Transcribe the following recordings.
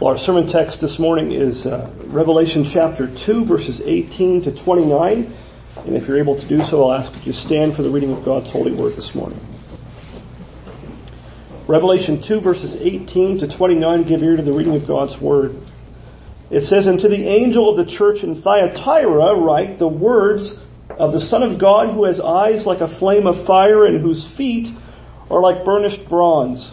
Well, our sermon text this morning is uh, Revelation chapter 2 verses 18 to 29. And if you're able to do so, I'll ask you stand for the reading of God's holy word this morning. Revelation 2 verses 18 to 29 give ear to the reading of God's word. It says, And to the angel of the church in Thyatira write the words of the Son of God who has eyes like a flame of fire and whose feet are like burnished bronze.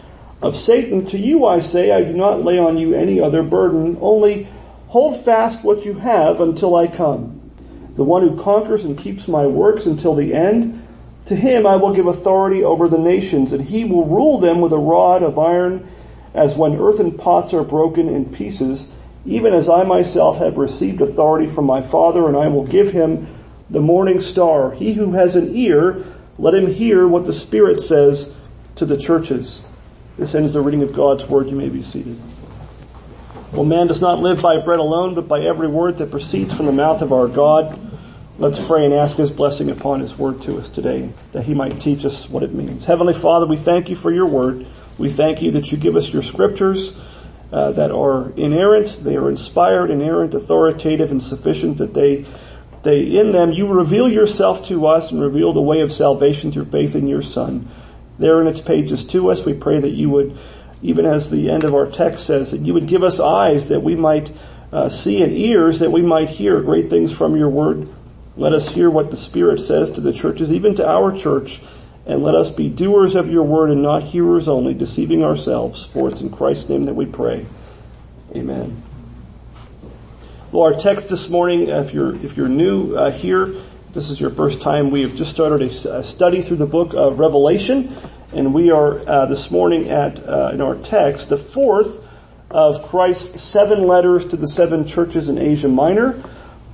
of Satan, to you I say, I do not lay on you any other burden, only hold fast what you have until I come. The one who conquers and keeps my works until the end, to him I will give authority over the nations, and he will rule them with a rod of iron, as when earthen pots are broken in pieces, even as I myself have received authority from my Father, and I will give him the morning star. He who has an ear, let him hear what the Spirit says to the churches. This ends the reading of God's word. You may be seated. Well, man does not live by bread alone, but by every word that proceeds from the mouth of our God. Let's pray and ask His blessing upon His word to us today, that He might teach us what it means. Heavenly Father, we thank you for your word. We thank you that you give us your scriptures uh, that are inerrant, they are inspired, inerrant, authoritative, and sufficient that they they in them you reveal yourself to us and reveal the way of salvation through faith in your Son there in its pages to us. We pray that you would, even as the end of our text says, that you would give us eyes that we might uh, see and ears that we might hear great things from your word. Let us hear what the Spirit says to the churches, even to our church, and let us be doers of your word and not hearers only, deceiving ourselves. For it's in Christ's name that we pray. Amen. Well, our text this morning, if you're if you're new uh, here, this is your first time, we have just started a, a study through the book of Revelation, and we are uh, this morning at uh, in our text the fourth of Christ's seven letters to the seven churches in Asia Minor.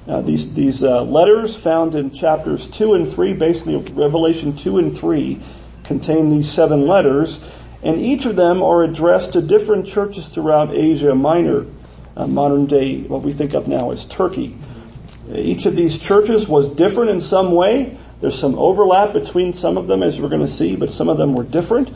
Uh, these these uh, letters found in chapters two and three, basically Revelation two and three, contain these seven letters, and each of them are addressed to different churches throughout Asia Minor, uh, modern day what we think of now as Turkey. Each of these churches was different in some way. There's some overlap between some of them as we're going to see, but some of them were different.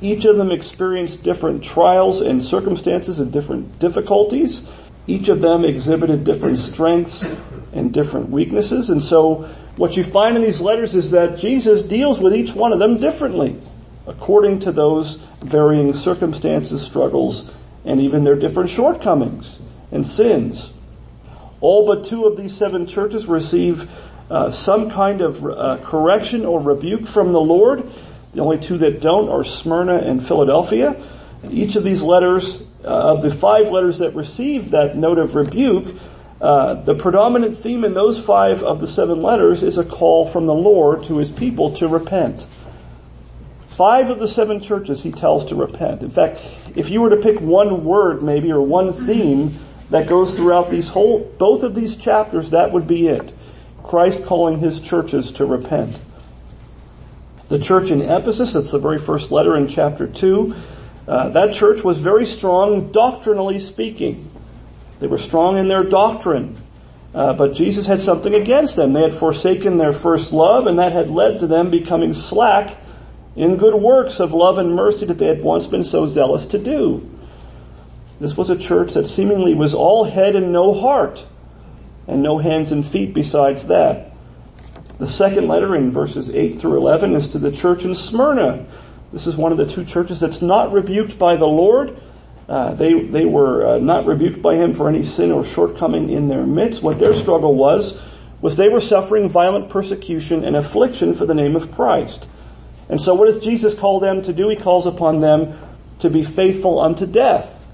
Each of them experienced different trials and circumstances and different difficulties. Each of them exhibited different strengths and different weaknesses. And so what you find in these letters is that Jesus deals with each one of them differently according to those varying circumstances, struggles, and even their different shortcomings and sins. All but two of these seven churches receive uh, some kind of uh, correction or rebuke from the Lord. The only two that don't are Smyrna and Philadelphia. Each of these letters, uh, of the five letters that receive that note of rebuke, uh, the predominant theme in those five of the seven letters is a call from the Lord to his people to repent. Five of the seven churches he tells to repent. In fact, if you were to pick one word maybe or one theme that goes throughout these whole, both of these chapters, that would be it. Christ calling his churches to repent. The church in Ephesus, that's the very first letter in chapter 2, uh, that church was very strong doctrinally speaking. They were strong in their doctrine. Uh, but Jesus had something against them. They had forsaken their first love and that had led to them becoming slack in good works of love and mercy that they had once been so zealous to do. This was a church that seemingly was all head and no heart, and no hands and feet besides that. The second letter in verses 8 through 11 is to the church in Smyrna. This is one of the two churches that's not rebuked by the Lord, Uh, they they were uh, not rebuked by him for any sin or shortcoming in their midst. What their struggle was was they were suffering violent persecution and affliction for the name of Christ. And so, what does Jesus call them to do? He calls upon them to be faithful unto death.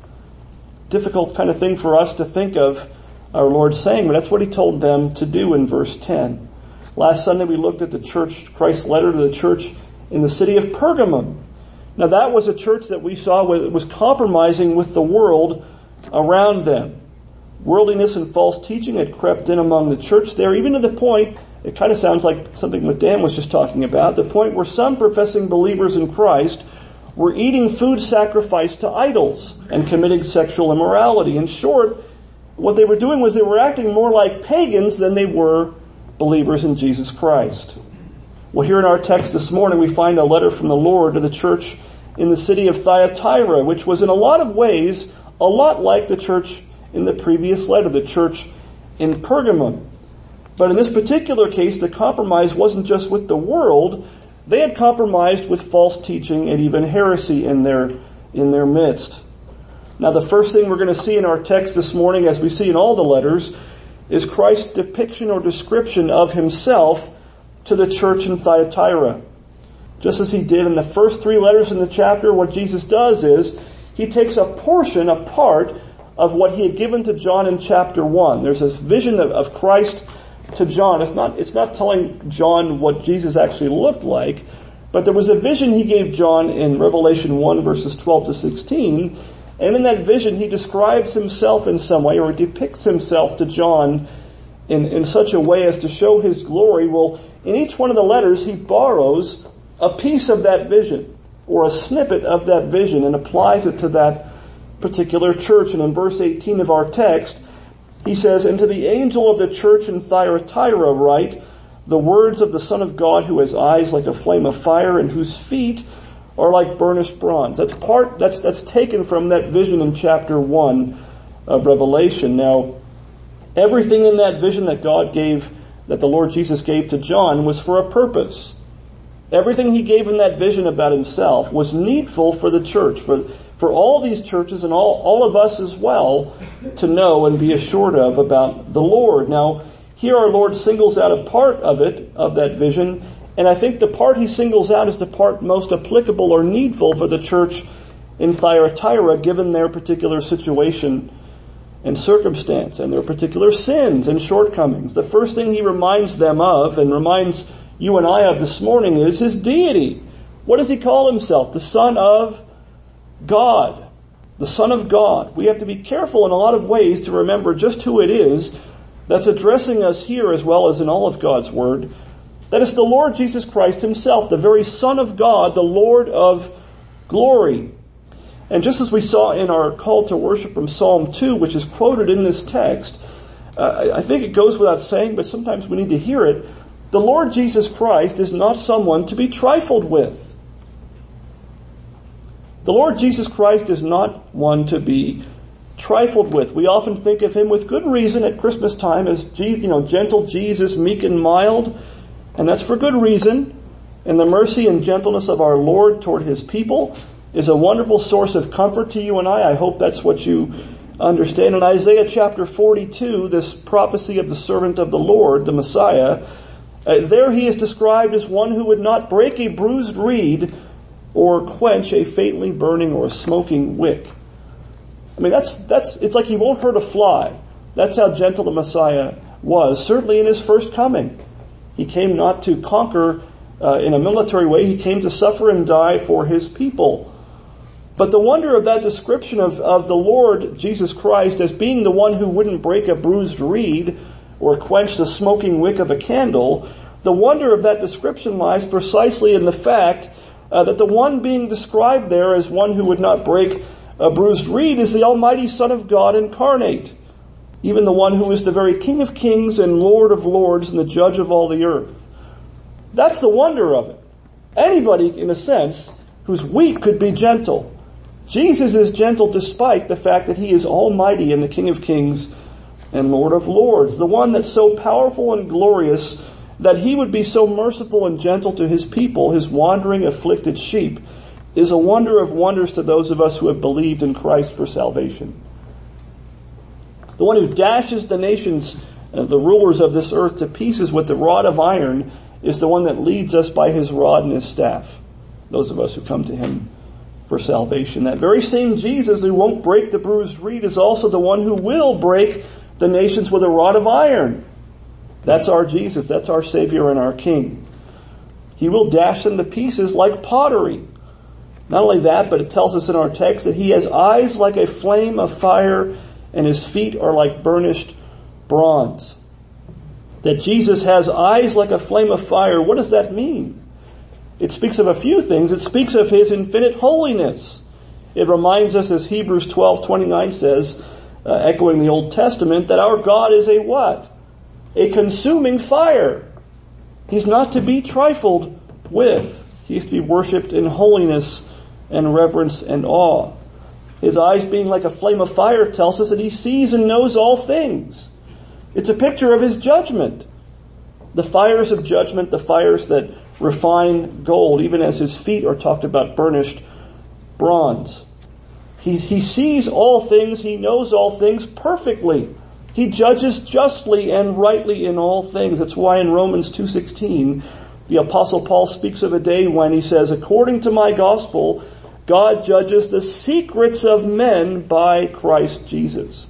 Difficult kind of thing for us to think of our Lord saying, but that's what he told them to do in verse 10. Last Sunday we looked at the church, Christ's letter to the church in the city of Pergamum. Now that was a church that we saw was compromising with the world around them. Worldliness and false teaching had crept in among the church there, even to the point, it kind of sounds like something what Dan was just talking about, the point where some professing believers in Christ were eating food sacrificed to idols and committing sexual immorality. In short, what they were doing was they were acting more like pagans than they were believers in Jesus Christ. Well, here in our text this morning, we find a letter from the Lord to the church in the city of Thyatira, which was in a lot of ways a lot like the church in the previous letter, the church in Pergamum. But in this particular case, the compromise wasn't just with the world, they had compromised with false teaching and even heresy in their, in their midst. Now the first thing we're going to see in our text this morning, as we see in all the letters, is Christ's depiction or description of himself to the church in Thyatira. Just as he did in the first three letters in the chapter, what Jesus does is he takes a portion, a part of what he had given to John in chapter one. There's this vision of, of Christ to John. It's not, it's not telling John what Jesus actually looked like, but there was a vision he gave John in Revelation 1 verses 12 to 16, and in that vision he describes himself in some way or depicts himself to John in, in such a way as to show his glory. Well, in each one of the letters, he borrows a piece of that vision or a snippet of that vision and applies it to that particular church. And in verse 18 of our text, he says, And to the angel of the church in Thyatira write, the words of the Son of God who has eyes like a flame of fire and whose feet are like burnished bronze. That's part, that's, that's taken from that vision in chapter 1 of Revelation. Now, Everything in that vision that God gave, that the Lord Jesus gave to John was for a purpose. Everything he gave in that vision about himself was needful for the church, for, for all these churches and all, all of us as well to know and be assured of about the Lord. Now, here our Lord singles out a part of it, of that vision, and I think the part he singles out is the part most applicable or needful for the church in Thyatira given their particular situation and circumstance and their particular sins and shortcomings. The first thing he reminds them of and reminds you and I of this morning is his deity. What does he call himself? The Son of God. The Son of God. We have to be careful in a lot of ways to remember just who it is that's addressing us here as well as in all of God's Word. That is the Lord Jesus Christ himself, the very Son of God, the Lord of glory. And just as we saw in our call to worship from Psalm 2, which is quoted in this text, uh, I think it goes without saying, but sometimes we need to hear it. The Lord Jesus Christ is not someone to be trifled with. The Lord Jesus Christ is not one to be trifled with. We often think of him with good reason at Christmas time as, you know, gentle Jesus, meek and mild, and that's for good reason. And the mercy and gentleness of our Lord toward his people, is a wonderful source of comfort to you and I. I hope that's what you understand. In Isaiah chapter 42, this prophecy of the servant of the Lord, the Messiah, uh, there he is described as one who would not break a bruised reed or quench a faintly burning or a smoking wick. I mean, that's, that's, it's like he won't hurt a fly. That's how gentle the Messiah was, certainly in his first coming. He came not to conquer uh, in a military way, he came to suffer and die for his people. But the wonder of that description of, of the Lord Jesus Christ as being the one who wouldn't break a bruised reed or quench the smoking wick of a candle, the wonder of that description lies precisely in the fact uh, that the one being described there as one who would not break a bruised reed is the Almighty Son of God incarnate. Even the one who is the very King of kings and Lord of lords and the judge of all the earth. That's the wonder of it. Anybody, in a sense, who's weak could be gentle. Jesus is gentle despite the fact that he is almighty and the King of kings and Lord of lords, the one that's so powerful and glorious that he would be so merciful and gentle to his people, his wandering afflicted sheep, is a wonder of wonders to those of us who have believed in Christ for salvation. The one who dashes the nations, uh, the rulers of this earth to pieces with the rod of iron is the one that leads us by his rod and his staff. Those of us who come to him for salvation. That very same Jesus who won't break the bruised reed is also the one who will break the nations with a rod of iron. That's our Jesus. That's our Savior and our King. He will dash them to pieces like pottery. Not only that, but it tells us in our text that he has eyes like a flame of fire and his feet are like burnished bronze. That Jesus has eyes like a flame of fire. What does that mean? It speaks of a few things. It speaks of his infinite holiness. It reminds us, as Hebrews 12:29 says, uh, echoing the Old Testament, that our God is a what? A consuming fire. He's not to be trifled with. He is to be worshipped in holiness and reverence and awe. His eyes being like a flame of fire tells us that he sees and knows all things. It's a picture of his judgment. The fires of judgment, the fires that refine gold, even as his feet are talked about burnished bronze. He, he sees all things, he knows all things perfectly. He judges justly and rightly in all things. That's why in Romans 2.16, the apostle Paul speaks of a day when he says, according to my gospel, God judges the secrets of men by Christ Jesus.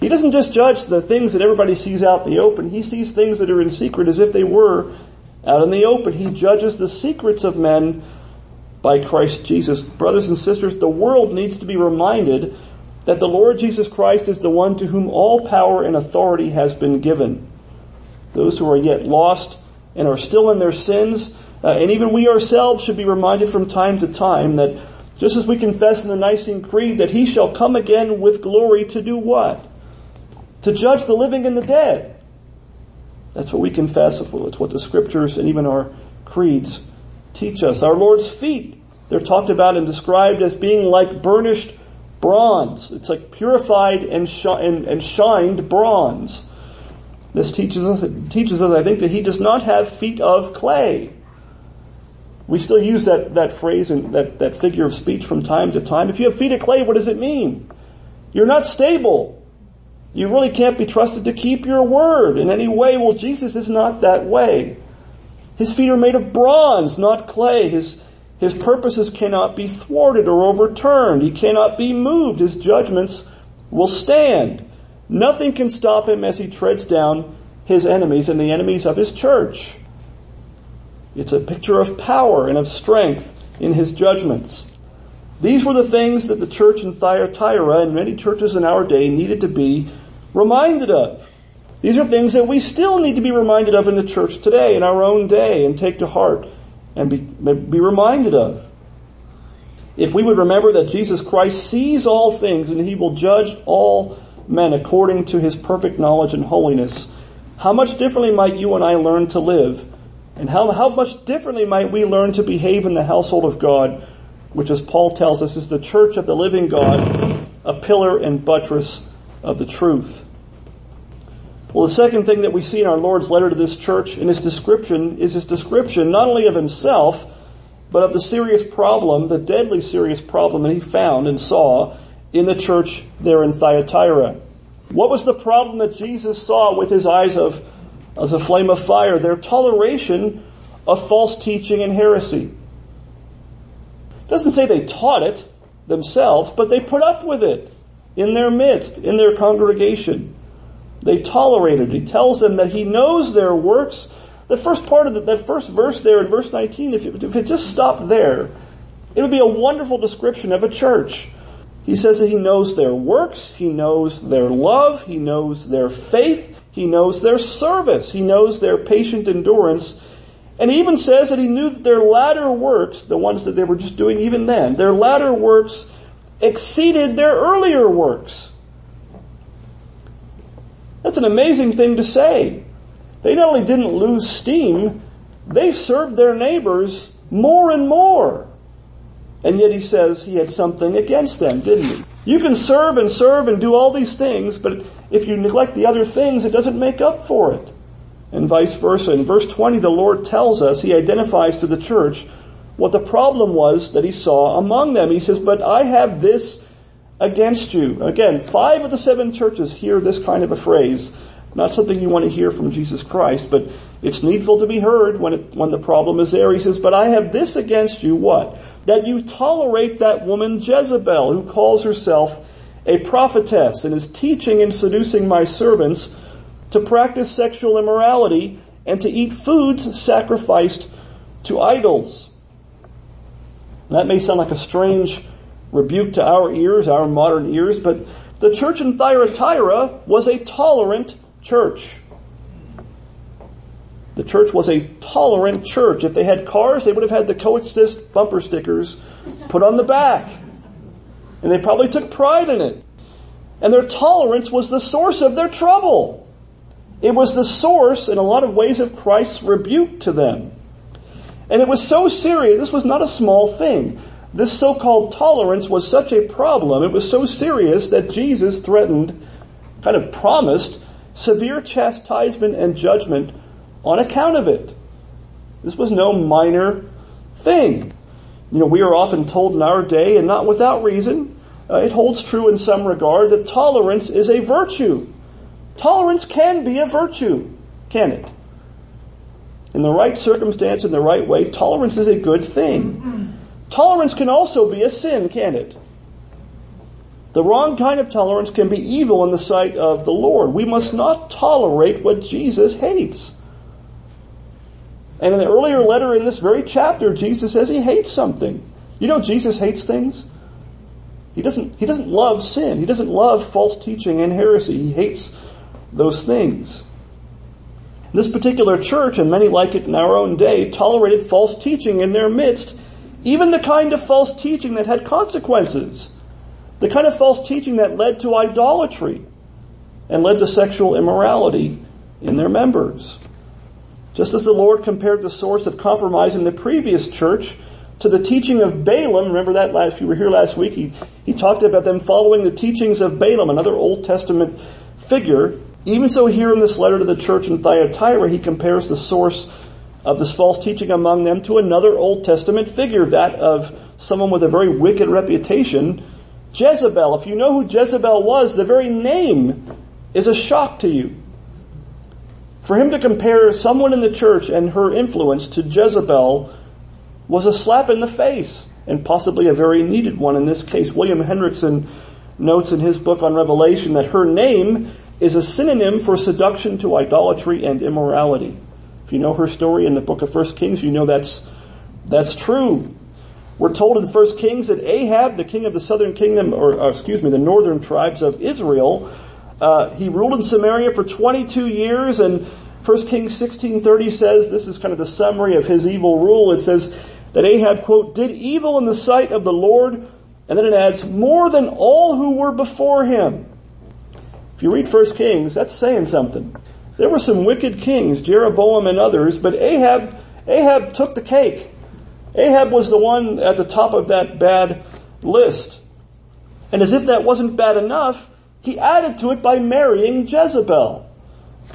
He doesn't just judge the things that everybody sees out in the open. He sees things that are in secret as if they were out in the open. He judges the secrets of men by Christ Jesus. Brothers and sisters, the world needs to be reminded that the Lord Jesus Christ is the one to whom all power and authority has been given. Those who are yet lost and are still in their sins uh, and even we ourselves should be reminded from time to time that just as we confess in the Nicene Creed that he shall come again with glory to do what? To judge the living and the dead. That's what we confess. It's what the scriptures and even our creeds teach us. Our Lord's feet, they're talked about and described as being like burnished bronze. It's like purified and, sh- and, and shined bronze. This teaches us, teaches us, I think, that he does not have feet of clay. We still use that, that phrase and that, that figure of speech from time to time. If you have feet of clay, what does it mean? You're not stable. You really can't be trusted to keep your word in any way. Well, Jesus is not that way. His feet are made of bronze, not clay. His, his purposes cannot be thwarted or overturned. He cannot be moved. His judgments will stand. Nothing can stop him as he treads down his enemies and the enemies of his church. It's a picture of power and of strength in his judgments. These were the things that the church in Thyatira and many churches in our day needed to be reminded of. These are things that we still need to be reminded of in the church today, in our own day, and take to heart and be, be reminded of. If we would remember that Jesus Christ sees all things and he will judge all men according to his perfect knowledge and holiness, how much differently might you and I learn to live and how, how much differently might we learn to behave in the household of God, which as Paul tells us is the church of the living God, a pillar and buttress of the truth. Well, the second thing that we see in our Lord's letter to this church in his description is his description not only of himself, but of the serious problem, the deadly serious problem that he found and saw in the church there in Thyatira. What was the problem that Jesus saw with his eyes of as a flame of fire, their toleration of false teaching and heresy. It doesn't say they taught it themselves, but they put up with it in their midst, in their congregation. They tolerated it. He tells them that he knows their works. The first part of the, that first verse there in verse 19, if it, if it just stopped there, it would be a wonderful description of a church. He says that he knows their works, he knows their love, he knows their faith, he knows their service. He knows their patient endurance. And he even says that he knew that their latter works, the ones that they were just doing even then, their latter works exceeded their earlier works. That's an amazing thing to say. They not only didn't lose steam, they served their neighbors more and more. And yet he says he had something against them, didn't he? You can serve and serve and do all these things, but if you neglect the other things, it doesn't make up for it. And vice versa. In verse 20, the Lord tells us, He identifies to the church what the problem was that he saw among them. He says, but I have this against you. Again, five of the seven churches hear this kind of a phrase. Not something you want to hear from Jesus Christ, but it's needful to be heard when it, when the problem is there. He says, but I have this against you, what? That you tolerate that woman Jezebel, who calls herself a prophetess and is teaching and seducing my servants to practice sexual immorality and to eat foods sacrificed to idols. That may sound like a strange rebuke to our ears, our modern ears, but the church in Thyatira was a tolerant church. The church was a tolerant church. If they had cars, they would have had the coexist bumper stickers put on the back. And they probably took pride in it. And their tolerance was the source of their trouble. It was the source, in a lot of ways, of Christ's rebuke to them. And it was so serious, this was not a small thing. This so-called tolerance was such a problem, it was so serious that Jesus threatened, kind of promised, severe chastisement and judgment on account of it. This was no minor thing. You know, we are often told in our day, and not without reason, uh, it holds true in some regard, that tolerance is a virtue. Tolerance can be a virtue, can it? In the right circumstance, in the right way, tolerance is a good thing. Tolerance can also be a sin, can it? The wrong kind of tolerance can be evil in the sight of the Lord. We must not tolerate what Jesus hates. And in the earlier letter in this very chapter, Jesus says he hates something. You know Jesus hates things? He doesn't, he doesn't love sin. He doesn't love false teaching and heresy. He hates those things. This particular church, and many like it in our own day, tolerated false teaching in their midst, even the kind of false teaching that had consequences. The kind of false teaching that led to idolatry and led to sexual immorality in their members. Just as the Lord compared the source of compromise in the previous church to the teaching of Balaam, remember that last, you were here last week, he, he talked about them following the teachings of Balaam, another Old Testament figure. Even so here in this letter to the church in Thyatira, he compares the source of this false teaching among them to another Old Testament figure, that of someone with a very wicked reputation, Jezebel. If you know who Jezebel was, the very name is a shock to you. For him to compare someone in the church and her influence to Jezebel was a slap in the face, and possibly a very needed one in this case. William Hendriksen notes in his book on Revelation that her name is a synonym for seduction to idolatry and immorality. If you know her story in the book of 1 Kings, you know that's, that's true. We're told in 1 Kings that Ahab, the king of the southern kingdom, or, or excuse me, the northern tribes of Israel, uh, he ruled in Samaria for 22 years and 1 Kings 16:30 says, this is kind of the summary of his evil rule. It says that Ahab, quote, did evil in the sight of the Lord, and then it adds, more than all who were before him. If you read 1 Kings, that's saying something. There were some wicked kings, Jeroboam and others, but Ahab, Ahab took the cake. Ahab was the one at the top of that bad list. And as if that wasn't bad enough, he added to it by marrying Jezebel.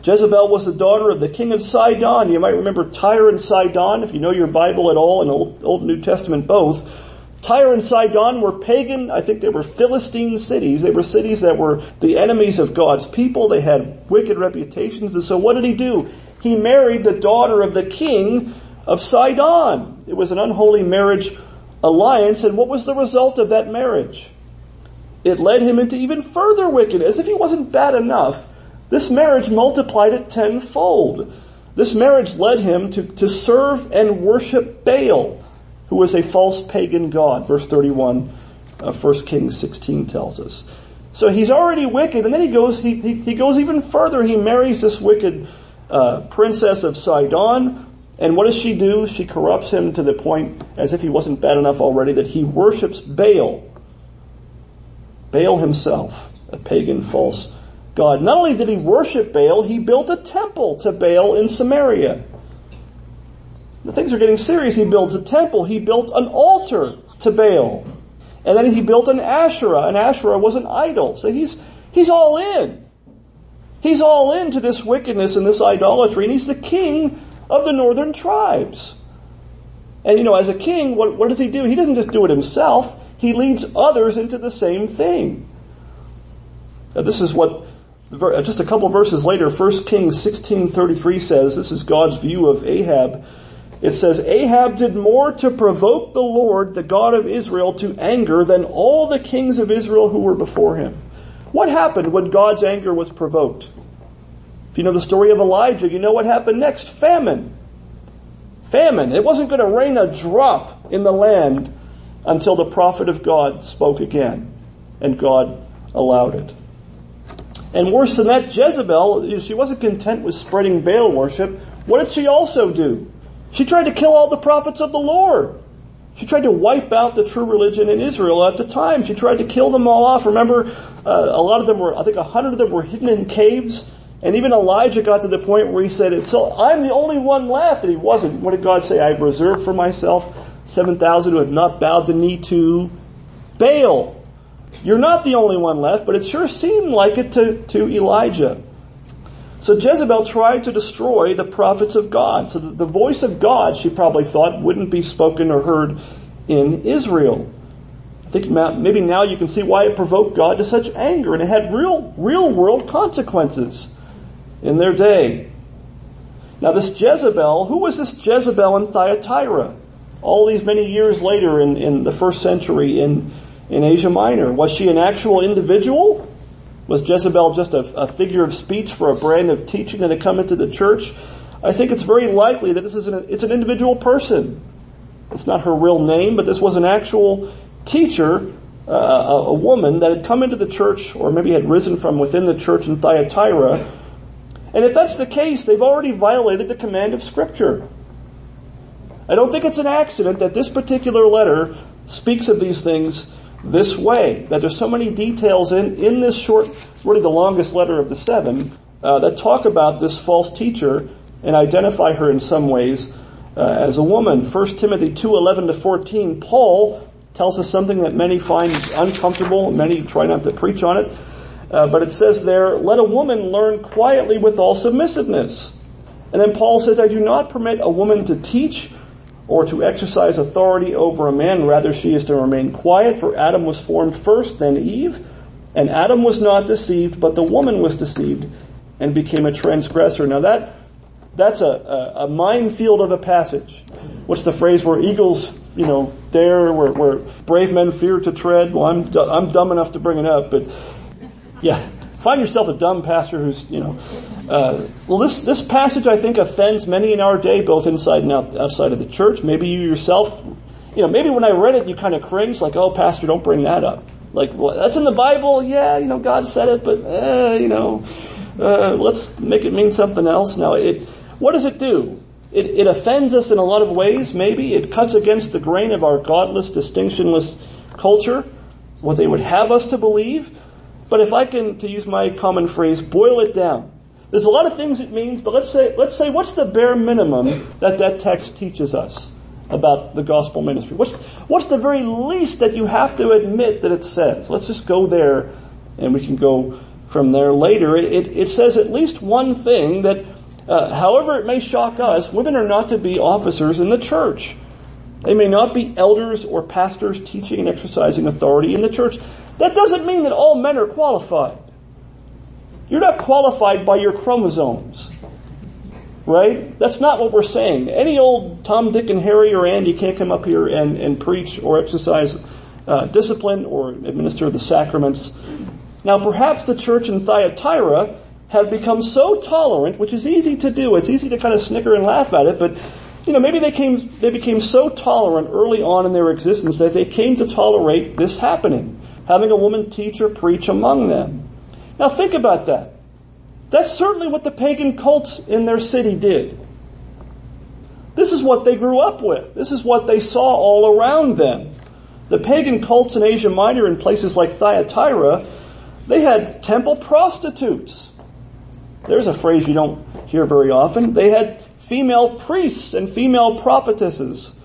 Jezebel was the daughter of the king of Sidon. You might remember Tyre and Sidon, if you know your Bible at all, Old, Old New Testament both. Tyre and Sidon were pagan, I think they were Philistine cities. They were cities that were the enemies of God's people. They had wicked reputations. And so what did he do? He married the daughter of the king of Sidon. It was an unholy marriage alliance. And what was the result of that marriage? It led him into even further wickedness. As if he wasn't bad enough, this marriage multiplied it tenfold. This marriage led him to, to serve and worship Baal who was a false pagan god. Verse 31 of 1 Kings 16 tells us. So he's already wicked, and then he goes, he, he, he goes even further. He marries this wicked uh, princess of Sidon, and what does she do? She corrupts him to the point, as if he wasn't bad enough already, that he worships Baal. Baal himself, a pagan false god. Not only did he worship Baal, he built a temple to Baal in Samaria. The things are getting serious. He builds a temple. He built an altar to Baal. And then he built an Asherah. An Asherah was an idol. So he's, he's all in. He's all into this wickedness and this idolatry, and he's the king of the northern tribes. And you know, as a king, what, what does he do? He doesn't just do it himself. He leads others into the same thing. Now, this is what, Uh, just a couple verses later, 1 Kings 16.33 says, this is God's view of Ahab. It says, Ahab did more to provoke the Lord, the God of Israel, to anger than all the kings of Israel who were before him. What happened when God's anger was provoked? If you know the story of Elijah, you know what happened next. Famine. Famine. It wasn't going to rain a drop in the land until the prophet of God spoke again. And God allowed it. And worse than that, Jezebel, she wasn't content with spreading Baal worship. What did she also do? She tried to kill all the prophets of the Lord. She tried to wipe out the true religion in Israel at the time. She tried to kill them all off. Remember, uh, a lot of them were, I think a hundred of them were hidden in caves. And even Elijah got to the point where he said, so I'm the only one left. And he wasn't. What did God say? I've reserved for myself 7,000 who have not bowed the knee to Baal. You're not the only one left, but it sure seemed like it to, to Elijah. So Jezebel tried to destroy the prophets of God. So that the voice of God, she probably thought, wouldn't be spoken or heard in Israel. I think maybe now you can see why it provoked God to such anger, and it had real, real world consequences in their day. Now this Jezebel, who was this Jezebel in Thyatira? All these many years later in, in the first century in, in Asia Minor. Was she an actual individual? Was Jezebel just a, a figure of speech for a brand of teaching that had come into the church? I think it's very likely that this is an, it's an individual person. It's not her real name, but this was an actual teacher, uh, a, a woman that had come into the church, or maybe had risen from within the church in Thyatira. And if that's the case, they've already violated the command of Scripture. I don't think it's an accident that this particular letter speaks of these things this way, that there's so many details in, in this short, really the longest letter of the seven, uh, that talk about this false teacher and identify her in some ways uh, as a woman. 1 Timothy 2, 11 to 14, Paul tells us something that many find uncomfortable, many try not to preach on it, uh, but it says there, let a woman learn quietly with all submissiveness. And then Paul says, I do not permit a woman to teach or to exercise authority over a man. Rather, she is to remain quiet, for Adam was formed first, then Eve. And Adam was not deceived, but the woman was deceived and became a transgressor. Now that, that's a, a, a minefield of a passage. What's the phrase where eagles, you know, dare, where, where brave men fear to tread? Well, I'm, I'm dumb enough to bring it up, but yeah, find yourself a dumb pastor who's, you know, uh, well, this this passage I think offends many in our day, both inside and out, outside of the church. Maybe you yourself, you know, maybe when I read it, you kind of cringe, like, "Oh, pastor, don't bring that up." Like, well, that's in the Bible, yeah, you know, God said it, but eh, you know, uh, let's make it mean something else. Now, it what does it do? It, it offends us in a lot of ways. Maybe it cuts against the grain of our godless, distinctionless culture, what they would have us to believe. But if I can, to use my common phrase, boil it down. There's a lot of things it means, but let's say, let's say what's the bare minimum that that text teaches us about the gospel ministry? What's, what's the very least that you have to admit that it says? Let's just go there and we can go from there later. It, it, it says at least one thing that, uh, however it may shock us, women are not to be officers in the church. They may not be elders or pastors teaching and exercising authority in the church. That doesn't mean that all men are qualified. You're not qualified by your chromosomes. Right? That's not what we're saying. Any old Tom, Dick, and Harry or Andy can't come up here and, and preach or exercise uh, discipline or administer the sacraments. Now perhaps the church in Thyatira had become so tolerant, which is easy to do. It's easy to kind of snicker and laugh at it, but you know, maybe they came, they became so tolerant early on in their existence that they came to tolerate this happening, having a woman teach or preach among them. Now think about that. That's certainly what the pagan cults in their city did. This is what they grew up with. This is what they saw all around them. The pagan cults in Asia Minor in places like Thyatira, they had temple prostitutes. There's a phrase you don't hear very often. They had female priests and female prophetesses.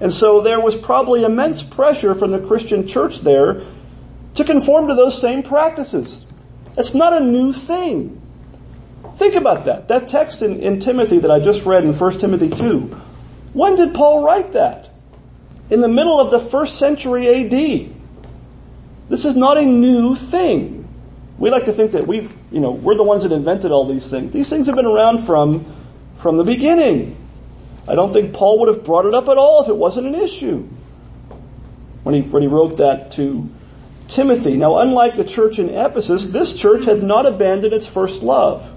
And so there was probably immense pressure from the Christian church there to conform to those same practices. That's not a new thing. Think about that. That text in, in Timothy that I just read in 1 Timothy 2, When did Paul write that? In the middle of the first century AD. This is not a new thing. We like to think that we've, you know, we're the ones that invented all these things. These things have been around from, from the beginning. I don't think Paul would have brought it up at all if it wasn't an issue. When he, when he wrote that to Timothy. Now unlike the church in Ephesus, this church had not abandoned its first love.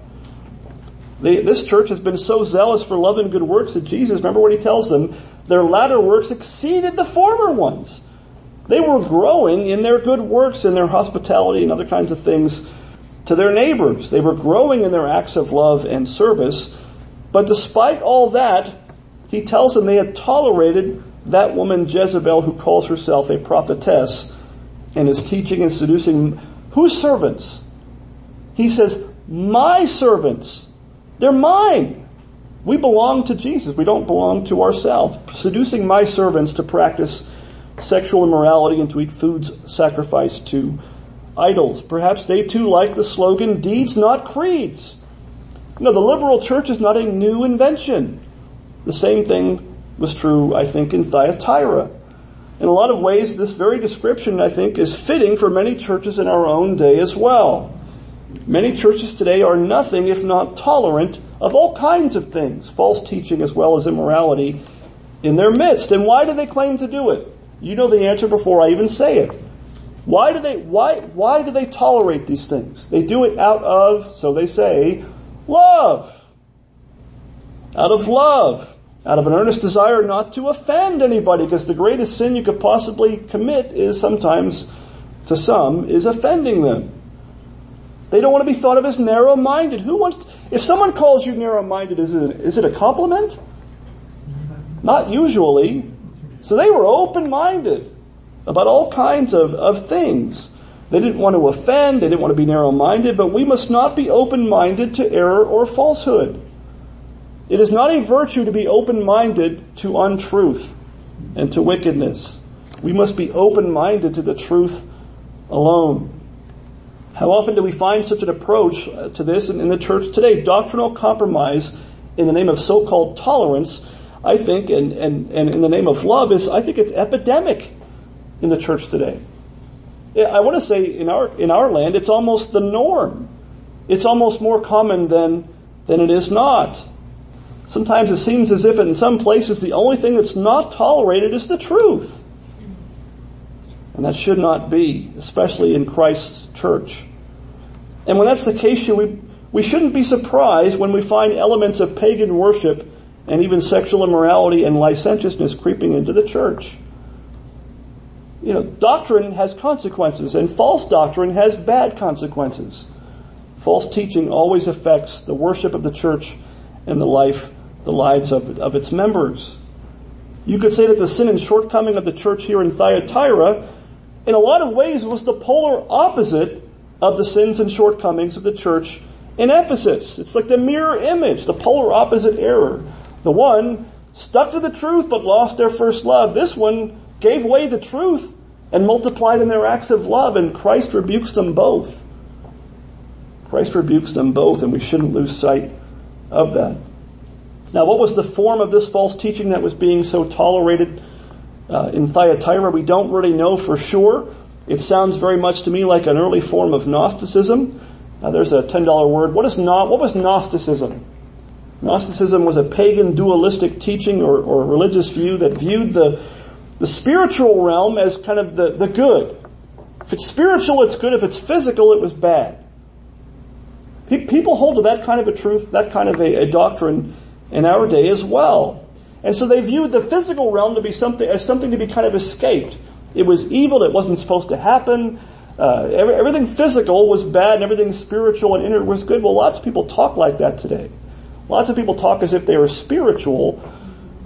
this church has been so zealous for love and good works that Jesus, remember what he tells them, their latter works exceeded the former ones. They were growing in their good works and their hospitality and other kinds of things to their neighbors. They were growing in their acts of love and service. But despite all that, he tells them they had tolerated that woman Jezebel who calls herself a prophetess and is teaching and seducing whose servants? He says, my servants. They're mine. We belong to Jesus. We don't belong to ourselves. Seducing my servants to practice sexual immorality and to eat foods sacrificed to idols. Perhaps they too like the slogan, deeds not creeds. No, the liberal church is not a new invention. The same thing was true, I think, in Thyatira. In a lot of ways, this very description, I think, is fitting for many churches in our own day as well. Many churches today are nothing if not tolerant of all kinds of things, false teaching as well as immorality in their midst. And why do they claim to do it? You know the answer before I even say it. Why do they, why, why do they tolerate these things? They do it out of, so they say, love. Out of love. Out of an earnest desire not to offend anybody, because the greatest sin you could possibly commit is sometimes, to some, is offending them. They don't want to be thought of as narrow-minded. Who wants, to, if someone calls you narrow-minded, is it, is it a compliment? Not usually. So they were open-minded about all kinds of, of things. They didn't want to offend, they didn't want to be narrow-minded, but we must not be open-minded to error or falsehood. It is not a virtue to be open-minded to untruth and to wickedness. We must be open-minded to the truth alone. How often do we find such an approach uh, to this in the church today? Doctrinal compromise in the name of so-called tolerance I think, and, and, and in the name of love is, I think it's epidemic in the church today. I want to say in our, in our land, it's almost the norm. It's almost more common than, than it is not. Sometimes it seems as if in some places the only thing that's not tolerated is the truth. And that should not be, especially in Christ's church. And when that's the case, we, we shouldn't be surprised when we find elements of pagan worship and even sexual immorality and licentiousness creeping into the church. You know, doctrine has consequences and false doctrine has bad consequences. False teaching always affects the worship of the church and the life, the lives of, of its members. You could say that the sin and shortcoming of the church here in Thyatira, in a lot of ways, was the polar opposite of the sins and shortcomings of the church in Ephesus. It's like the mirror image, the polar opposite error. The one stuck to the truth but lost their first love. This one gave way the truth and multiplied in their acts of love and Christ rebukes them both. Christ rebukes them both and we shouldn't lose sight of that. Now what was the form of this false teaching that was being so tolerated uh, in Thyatira? We don't really know for sure. It sounds very much to me like an early form of Gnosticism. Now there's a $10 word. What is not, what was Gnosticism? Gnosticism was a pagan dualistic teaching or, or religious view that viewed the, the spiritual realm as kind of the, the good. If it's spiritual, it's good. If it's physical, it was bad. People hold to that kind of a truth, that kind of a, a doctrine in our day as well. And so they viewed the physical realm to be something, as something to be kind of escaped. It was evil, it wasn't supposed to happen. Uh, every, everything physical was bad and everything spiritual and inner was good. Well, lots of people talk like that today. Lots of people talk as if they are spiritual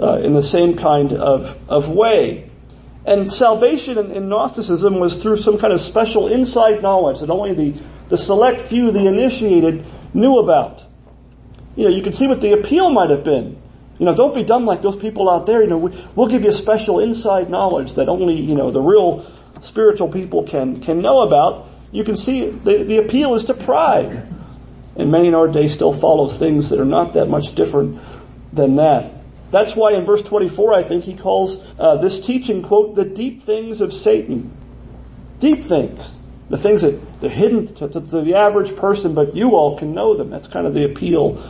uh, in the same kind of, of way. And salvation in, in, Gnosticism was through some kind of special inside knowledge that only the, the select few, the initiated, knew about. You know, you can see what the appeal might have been. You know, don't be dumb like those people out there. You know, we, we'll give you special inside knowledge that only, you know, the real spiritual people can, can know about. You can see the, the appeal is to pride. And many in our day still follows things that are not that much different than that. That's why in verse 24, I think he calls uh, this teaching, quote, the deep things of Satan. Deep things. The things that they're hidden to, to, to the average person, but you all can know them. That's kind of the appeal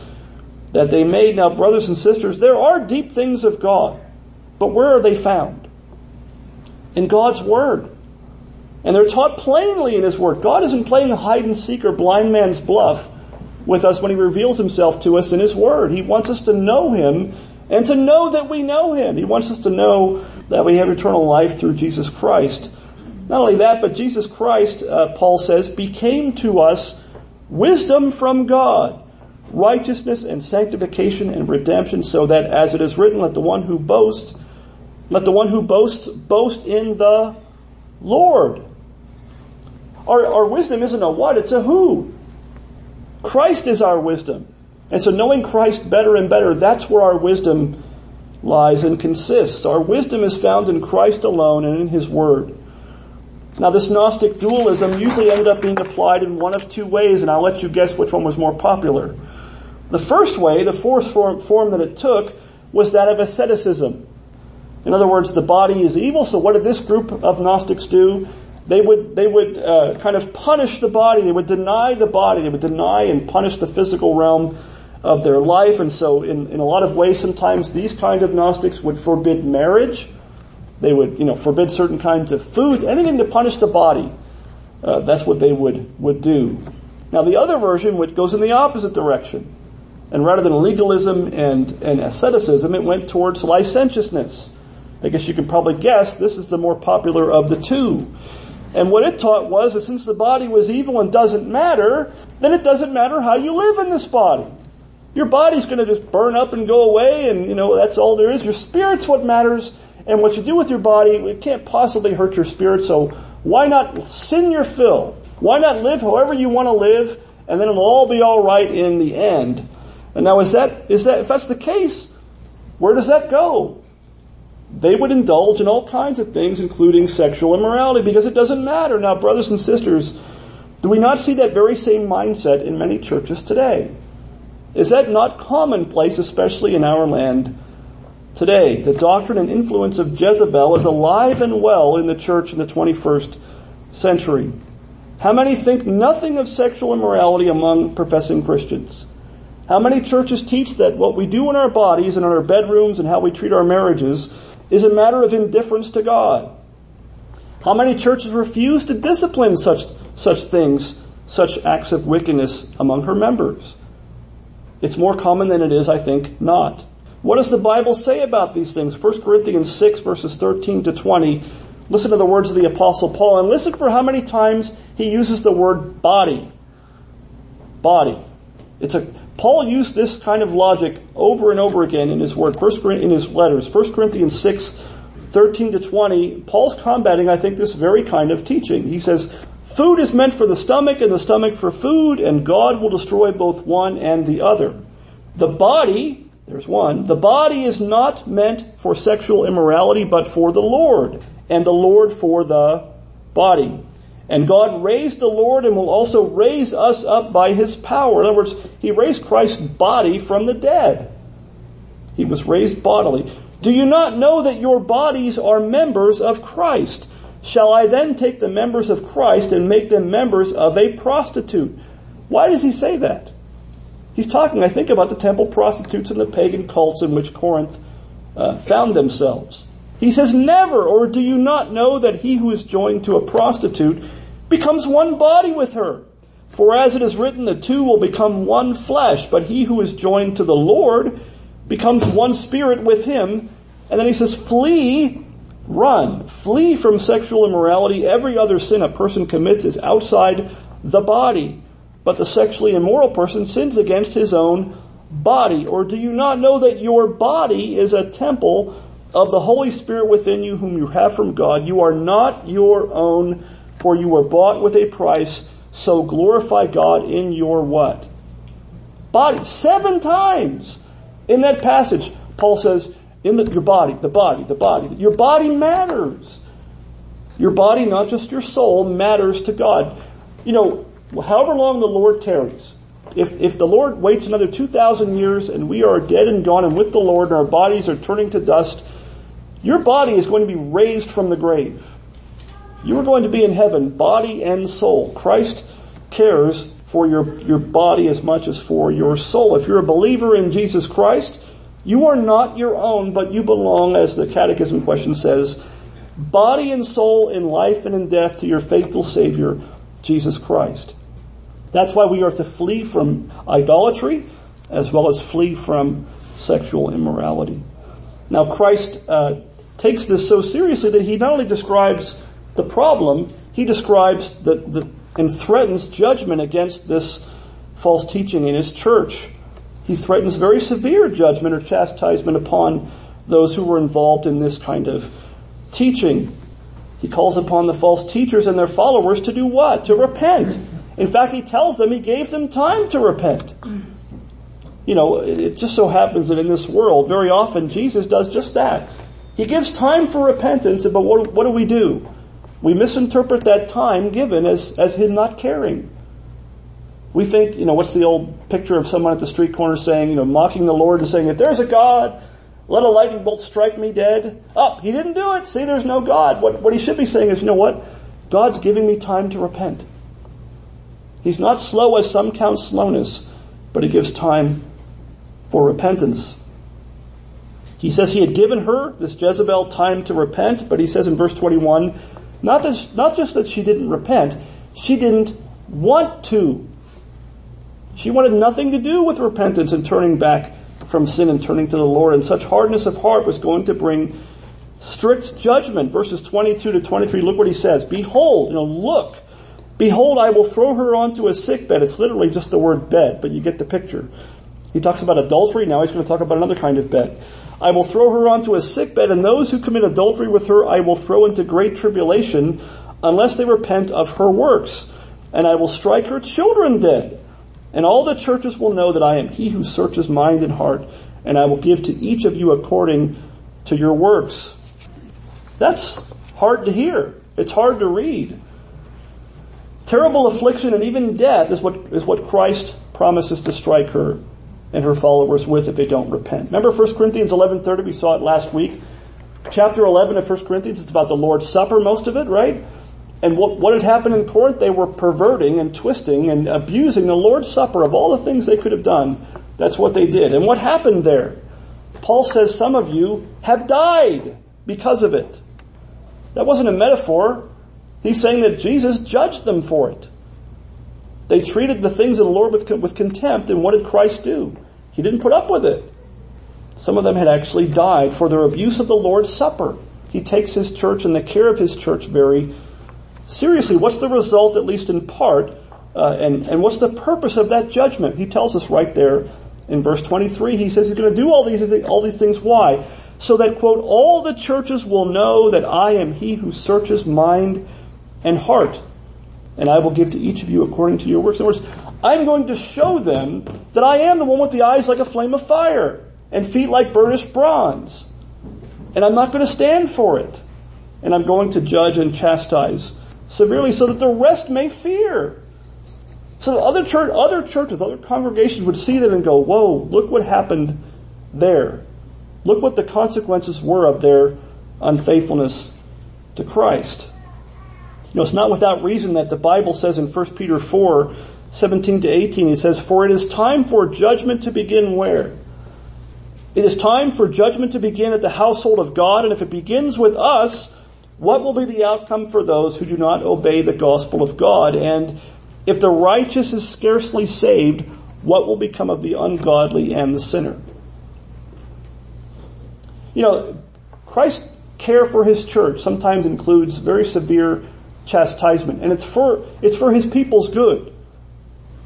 that they made. Now, brothers and sisters, there are deep things of God, but where are they found? In God's Word. And they're taught plainly in His Word. God isn't playing hide and seek or blind man's bluff with us when He reveals Himself to us in His Word. He wants us to know Him and to know that we know Him. He wants us to know that we have eternal life through Jesus Christ. Not only that, but Jesus Christ, uh, Paul says, became to us wisdom from God, righteousness and sanctification and redemption, so that as it is written, let the one who boasts, let the one who boasts boast in the Lord. Our, our wisdom isn't a what, it's a who. Christ is our wisdom. And so knowing Christ better and better, that's where our wisdom lies and consists. Our wisdom is found in Christ alone and in His Word. Now this Gnostic dualism usually ended up being applied in one of two ways, and I'll let you guess which one was more popular. The first way, the fourth form, form that it took, was that of asceticism. In other words, the body is evil, so what did this group of Gnostics do? They would, they would uh, kind of punish the body, they would deny the body, they would deny and punish the physical realm of their life, and so in, in a lot of ways sometimes these kind of Gnostics would forbid marriage, they would, you know, forbid certain kinds of foods, anything to punish the body. Uh, that's what they would, would do. Now the other version, which goes in the opposite direction, and rather than legalism and, and asceticism, it went towards licentiousness. I guess you can probably guess this is the more popular of the two. And what it taught was that since the body was evil and doesn't matter, then it doesn't matter how you live in this body. Your body's gonna just burn up and go away and, you know, that's all there is. Your spirit's what matters and what you do with your body, it can't possibly hurt your spirit, so why not sin your fill? Why not live however you want to live, and then it'll all be alright in the end? And now is that, is that, if that's the case, where does that go? They would indulge in all kinds of things, including sexual immorality, because it doesn't matter. Now, brothers and sisters, do we not see that very same mindset in many churches today? Is that not commonplace, especially in our land Today, the doctrine and influence of Jezebel is alive and well in the church in the 21st century. How many think nothing of sexual immorality among professing Christians? How many churches teach that what we do in our bodies and in our bedrooms and how we treat our marriages is a matter of indifference to God? How many churches refuse to discipline such, such things, such acts of wickedness among her members? It's more common than it is, I think, not. What does the Bible say about these things? 1 Corinthians 6 verses 13 to 20. Listen to the words of the apostle Paul and listen for how many times he uses the word body. Body. It's a, Paul used this kind of logic over and over again in his word, first, in his letters. 1 Corinthians 6, 13 to 20, Paul's combating, I think, this very kind of teaching. He says, food is meant for the stomach and the stomach for food, and God will destroy both one and the other. The body there's one. The body is not meant for sexual immorality, but for the Lord, and the Lord for the body. And God raised the Lord and will also raise us up by His power. In other words, He raised Christ's body from the dead. He was raised bodily. Do you not know that your bodies are members of Christ? Shall I then take the members of Christ and make them members of a prostitute? Why does he say that? He's talking, I think, about the temple prostitutes and the pagan cults in which Corinth uh, found themselves. He says, never, or do you not know that he who is joined to a prostitute becomes one body with her? For as it is written, the two will become one flesh, but he who is joined to the Lord becomes one spirit with him. And then he says, flee, run, flee from sexual immorality. Every other sin a person commits is outside the body but the sexually immoral person sins against his own body. Or do you not know that your body is a temple of the Holy Spirit within you whom you have from God? You are not your own, for you were bought with a price, so glorify God in your what? Body. Seven times in that passage, Paul says, in the, your body, the body, the body. Your body matters. Your body, not just your soul, matters to God. You know, however long the Lord tarries, if, if the Lord waits another 2,000 years and we are dead and gone and with the Lord and our bodies are turning to dust, your body is going to be raised from the grave. You are going to be in heaven, body and soul. Christ cares for your, your body as much as for your soul. If you're a believer in Jesus Christ, you are not your own, but you belong, as the catechism question says, body and soul in life and in death to your faithful Savior, Jesus Christ. That's why we are to flee from idolatry as well as flee from sexual immorality. Now Christ uh, takes this so seriously that he not only describes the problem, he describes the, the, and threatens judgment against this false teaching in his church. He threatens very severe judgment or chastisement upon those who were involved in this kind of teaching. He calls upon the false teachers and their followers to do what? To repent. In fact, he tells them he gave them time to repent. You know, it just so happens that in this world, very often Jesus does just that. He gives time for repentance, but what, what do we do? We misinterpret that time given as, as him not caring. We think, you know, what's the old picture of someone at the street corner saying, you know, mocking the Lord and saying, if there's a God, let a lightning bolt strike me dead. Up, oh, he didn't do it. See, there's no God. What, what he should be saying is, you know what? God's giving me time to repent. He's not slow as some count slowness, but he gives time for repentance. He says he had given her, this Jezebel, time to repent, but he says in verse 21, not, not just that she didn't repent, she didn't want to. She wanted nothing to do with repentance and turning back from sin and turning to the Lord. And such hardness of heart was going to bring strict judgment. Verses 22 to 23, look what he says. Behold, you know, look, Behold, I will throw her onto a sick bed. It's literally just the word bed, but you get the picture. He talks about adultery, now he's going to talk about another kind of bed. I will throw her onto a sick bed, and those who commit adultery with her I will throw into great tribulation, unless they repent of her works. And I will strike her children dead. And all the churches will know that I am he who searches mind and heart, and I will give to each of you according to your works. That's hard to hear. It's hard to read. Terrible affliction and even death is what, is what Christ promises to strike her and her followers with if they don't repent. Remember 1 Corinthians 11.30? We saw it last week. Chapter 11 of 1 Corinthians, it's about the Lord's Supper, most of it, right? And what, what had happened in Corinth, they were perverting and twisting and abusing the Lord's Supper of all the things they could have done. That's what they did. And what happened there? Paul says some of you have died because of it. That wasn't a metaphor. He's saying that Jesus judged them for it. They treated the things of the Lord with, with contempt, and what did Christ do? He didn't put up with it. Some of them had actually died for their abuse of the Lord's Supper. He takes his church and the care of his church very seriously. What's the result, at least in part, uh, and, and what's the purpose of that judgment? He tells us right there in verse 23. He says he's going to do all these, all these things. Why? So that, quote, all the churches will know that I am he who searches mind and heart. And I will give to each of you according to your works. In other words, I'm going to show them that I am the one with the eyes like a flame of fire and feet like burnished bronze. And I'm not going to stand for it. And I'm going to judge and chastise severely so that the rest may fear. So that other church, other churches, other congregations would see that and go, whoa, look what happened there. Look what the consequences were of their unfaithfulness to Christ. You know, it's not without reason that the Bible says in 1 Peter 4, 17 to 18, it says, For it is time for judgment to begin where? It is time for judgment to begin at the household of God, and if it begins with us, what will be the outcome for those who do not obey the gospel of God? And if the righteous is scarcely saved, what will become of the ungodly and the sinner? You know, Christ's care for his church sometimes includes very severe chastisement. And it's for, it's for his people's good.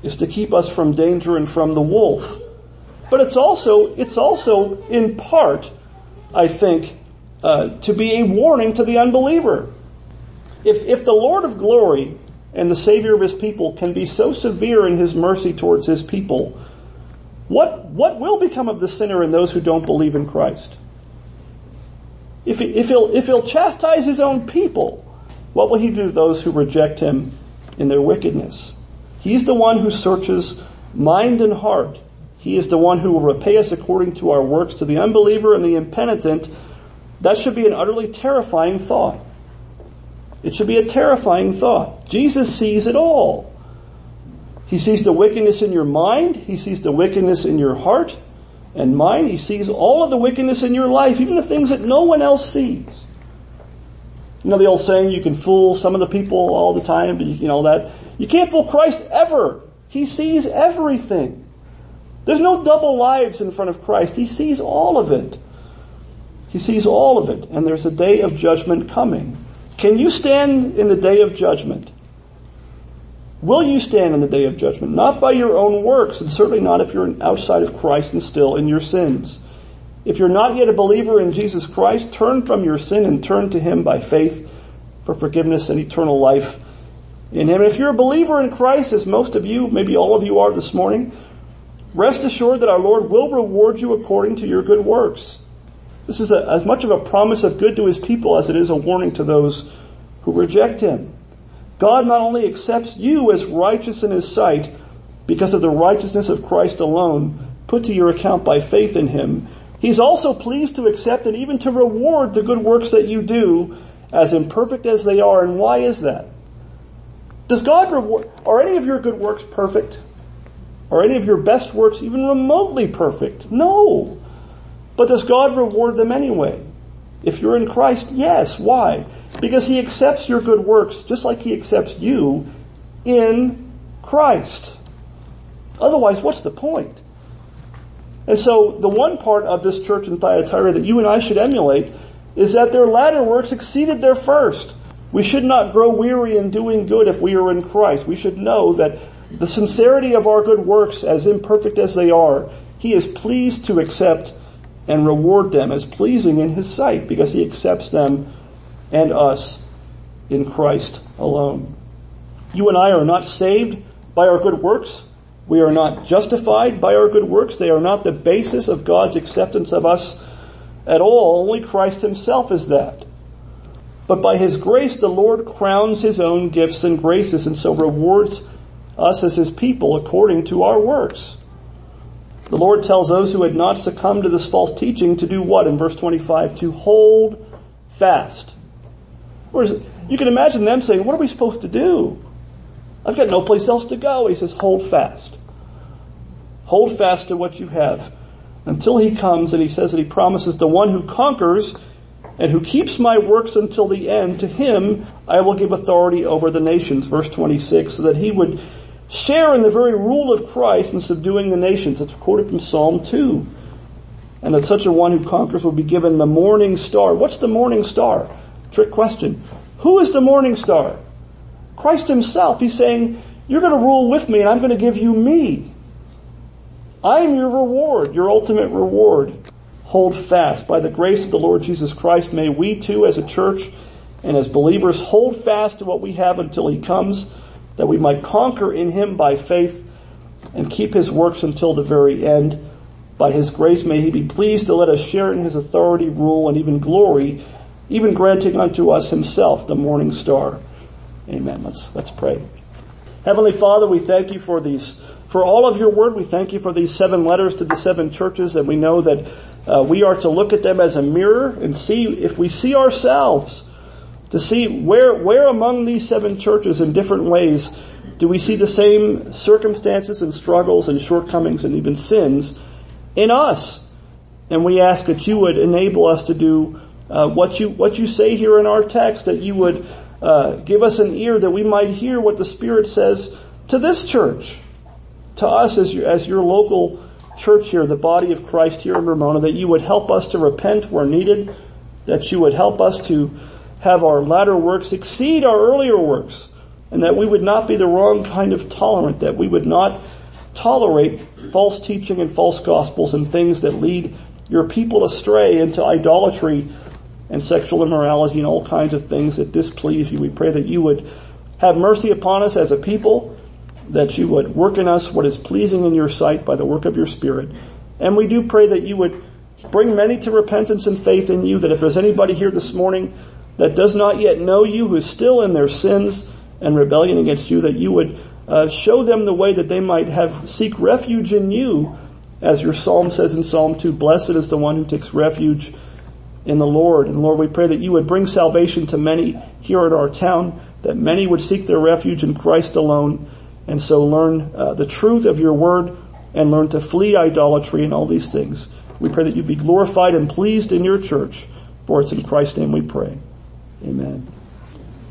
Is to keep us from danger and from the wolf. But it's also, it's also in part, I think, uh, to be a warning to the unbeliever. If, if the Lord of glory and the Savior of his people can be so severe in his mercy towards his people, what, what will become of the sinner and those who don't believe in Christ? If, he, if, he'll, if he'll chastise his own people, what will he do to those who reject him in their wickedness? He's the one who searches mind and heart. He is the one who will repay us according to our works. To the unbeliever and the impenitent, that should be an utterly terrifying thought. It should be a terrifying thought. Jesus sees it all. He sees the wickedness in your mind. He sees the wickedness in your heart and mind. He sees all of the wickedness in your life, even the things that no one else sees. You know the old saying, you can fool some of the people all the time, but you know that. You can't fool Christ ever. He sees everything. There's no double lives in front of Christ. He sees all of it. He sees all of it. And there's a day of judgment coming. Can you stand in the day of judgment? Will you stand in the day of judgment? Not by your own works, and certainly not if you're outside of Christ and still in your sins. If you're not yet a believer in Jesus Christ, turn from your sin and turn to Him by faith for forgiveness and eternal life in Him. And if you're a believer in Christ, as most of you, maybe all of you are this morning, rest assured that our Lord will reward you according to your good works. This is a, as much of a promise of good to His people as it is a warning to those who reject Him. God not only accepts you as righteous in His sight because of the righteousness of Christ alone, put to your account by faith in Him, He's also pleased to accept and even to reward the good works that you do as imperfect as they are. And why is that? Does God reward, are any of your good works perfect? Are any of your best works even remotely perfect? No. But does God reward them anyway? If you're in Christ, yes. Why? Because He accepts your good works just like He accepts you in Christ. Otherwise, what's the point? And so the one part of this church in Thyatira that you and I should emulate is that their latter works exceeded their first. We should not grow weary in doing good if we are in Christ. We should know that the sincerity of our good works, as imperfect as they are, He is pleased to accept and reward them as pleasing in His sight because He accepts them and us in Christ alone. You and I are not saved by our good works. We are not justified by our good works. They are not the basis of God's acceptance of us at all. Only Christ himself is that. But by his grace, the Lord crowns his own gifts and graces and so rewards us as his people according to our works. The Lord tells those who had not succumbed to this false teaching to do what in verse 25? To hold fast. Whereas you can imagine them saying, what are we supposed to do? I've got no place else to go. He says, hold fast. Hold fast to what you have until he comes and he says that he promises the one who conquers and who keeps my works until the end, to him I will give authority over the nations. Verse 26, so that he would share in the very rule of Christ in subduing the nations. It's quoted from Psalm 2. And that such a one who conquers will be given the morning star. What's the morning star? Trick question. Who is the morning star? Christ himself, he's saying, you're going to rule with me and I'm going to give you me. I'm your reward, your ultimate reward. Hold fast. By the grace of the Lord Jesus Christ, may we too as a church and as believers hold fast to what we have until he comes, that we might conquer in him by faith and keep his works until the very end. By his grace may he be pleased to let us share in his authority, rule, and even glory, even granting unto us himself the morning star. Amen. Let's, let's pray. Heavenly Father, we thank you for these, for all of your word. We thank you for these seven letters to the seven churches and we know that uh, we are to look at them as a mirror and see if we see ourselves to see where, where among these seven churches in different ways do we see the same circumstances and struggles and shortcomings and even sins in us. And we ask that you would enable us to do uh, what you what you say here in our text, that you would uh, give us an ear that we might hear what the Spirit says to this church, to us as your, as your local church here, the body of Christ here in Ramona, that you would help us to repent where needed, that you would help us to have our latter works exceed our earlier works, and that we would not be the wrong kind of tolerant, that we would not tolerate false teaching and false gospels and things that lead your people astray into idolatry and sexual immorality and all kinds of things that displease you. We pray that you would have mercy upon us as a people, that you would work in us what is pleasing in your sight by the work of your Spirit. And we do pray that you would bring many to repentance and faith in you, that if there's anybody here this morning that does not yet know you, who is still in their sins and rebellion against you, that you would uh, show them the way that they might have seek refuge in you, as your psalm says in Psalm 2, blessed is the one who takes refuge in the Lord. And Lord, we pray that you would bring salvation to many here at our town, that many would seek their refuge in Christ alone, and so learn uh, the truth of your word and learn to flee idolatry and all these things. We pray that you be glorified and pleased in your church, for it's in Christ's name we pray. Amen.